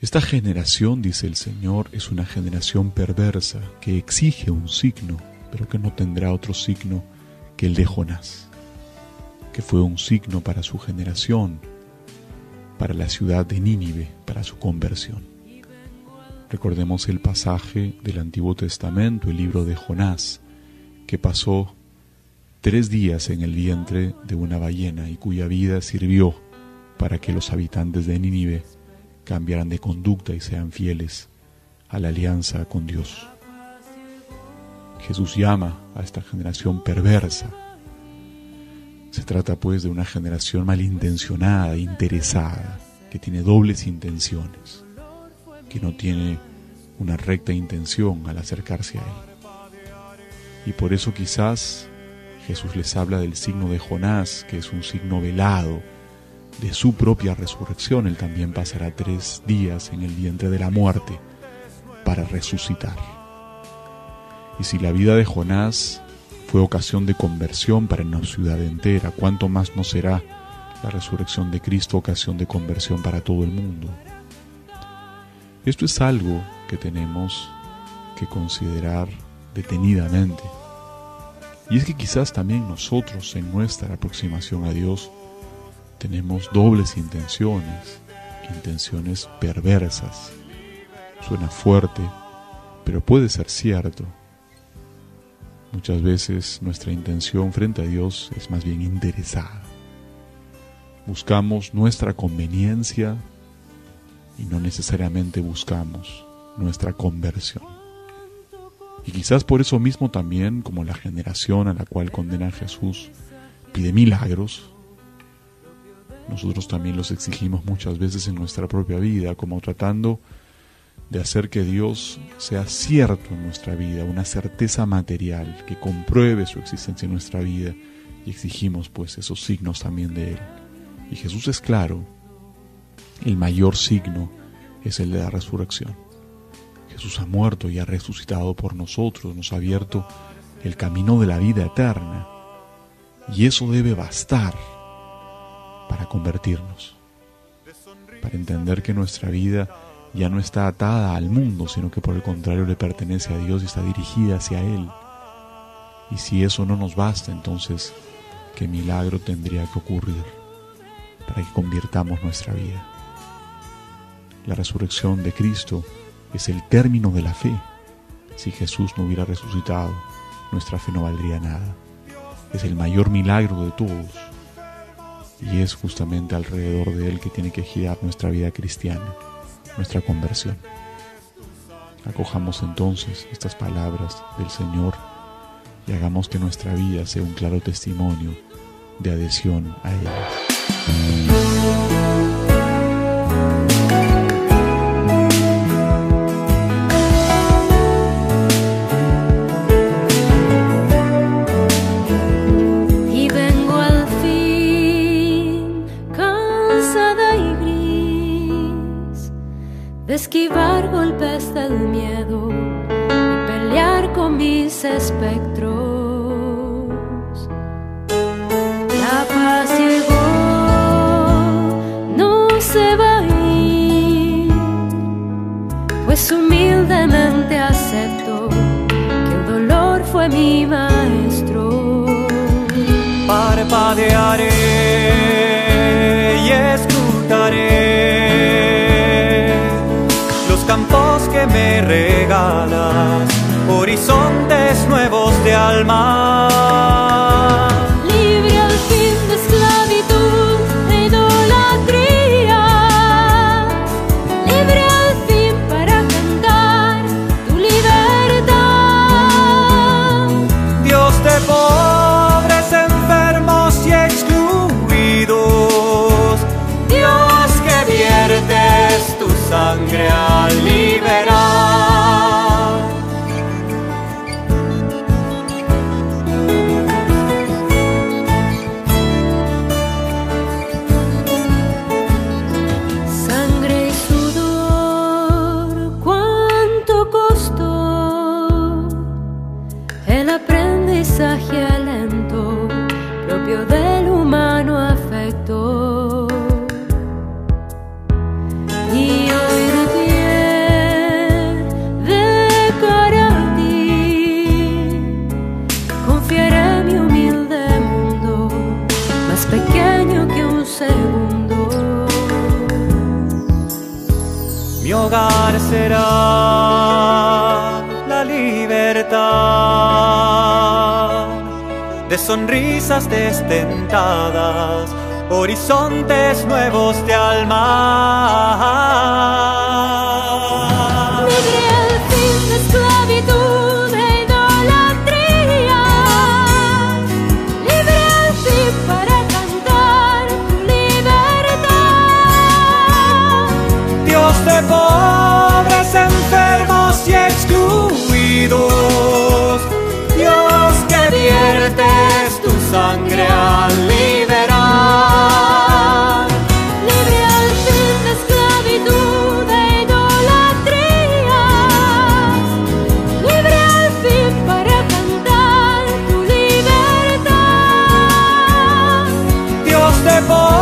Esta generación, dice el Señor, es una generación perversa que exige un signo, pero que no tendrá otro signo que el de Jonás, que fue un signo para su generación, para la ciudad de Nínive, para su conversión. Recordemos el pasaje del Antiguo Testamento, el libro de Jonás, que pasó tres días en el vientre de una ballena y cuya vida sirvió para que los habitantes de Nínive cambiaran de conducta y sean fieles a la alianza con Dios. Jesús llama a esta generación perversa. Se trata pues de una generación malintencionada, interesada, que tiene dobles intenciones que no tiene una recta intención al acercarse a Él. Y por eso quizás Jesús les habla del signo de Jonás, que es un signo velado de su propia resurrección. Él también pasará tres días en el vientre de la muerte para resucitar. Y si la vida de Jonás fue ocasión de conversión para una ciudad entera, ¿cuánto más no será la resurrección de Cristo ocasión de conversión para todo el mundo? Esto es algo que tenemos que considerar detenidamente. Y es que quizás también nosotros en nuestra aproximación a Dios tenemos dobles intenciones, intenciones perversas. Suena fuerte, pero puede ser cierto. Muchas veces nuestra intención frente a Dios es más bien interesada. Buscamos nuestra conveniencia y no necesariamente buscamos nuestra conversión. Y quizás por eso mismo también, como la generación a la cual condena Jesús pide milagros, nosotros también los exigimos muchas veces en nuestra propia vida, como tratando de hacer que Dios sea cierto en nuestra vida, una certeza material que compruebe su existencia en nuestra vida y exigimos pues esos signos también de Él. Y Jesús es claro, el mayor signo es el de la resurrección. Jesús ha muerto y ha resucitado por nosotros, nos ha abierto el camino de la vida eterna. Y eso debe bastar para convertirnos, para entender que nuestra vida ya no está atada al mundo, sino que por el contrario le pertenece a Dios y está dirigida hacia Él. Y si eso no nos basta, entonces, ¿qué milagro tendría que ocurrir para que convirtamos nuestra vida? La resurrección de Cristo es el término de la fe. Si Jesús no hubiera resucitado, nuestra fe no valdría nada. Es el mayor milagro de todos. Y es justamente alrededor de Él que tiene que girar nuestra vida cristiana, nuestra conversión. Acojamos entonces estas palabras del Señor y hagamos que nuestra vida sea un claro testimonio de adhesión a Él. esquivar golpes del miedo y pelear con mis espectros. Horizontes nuevos de alma. será la libertad de sonrisas destentadas, horizontes nuevos de alma. boy.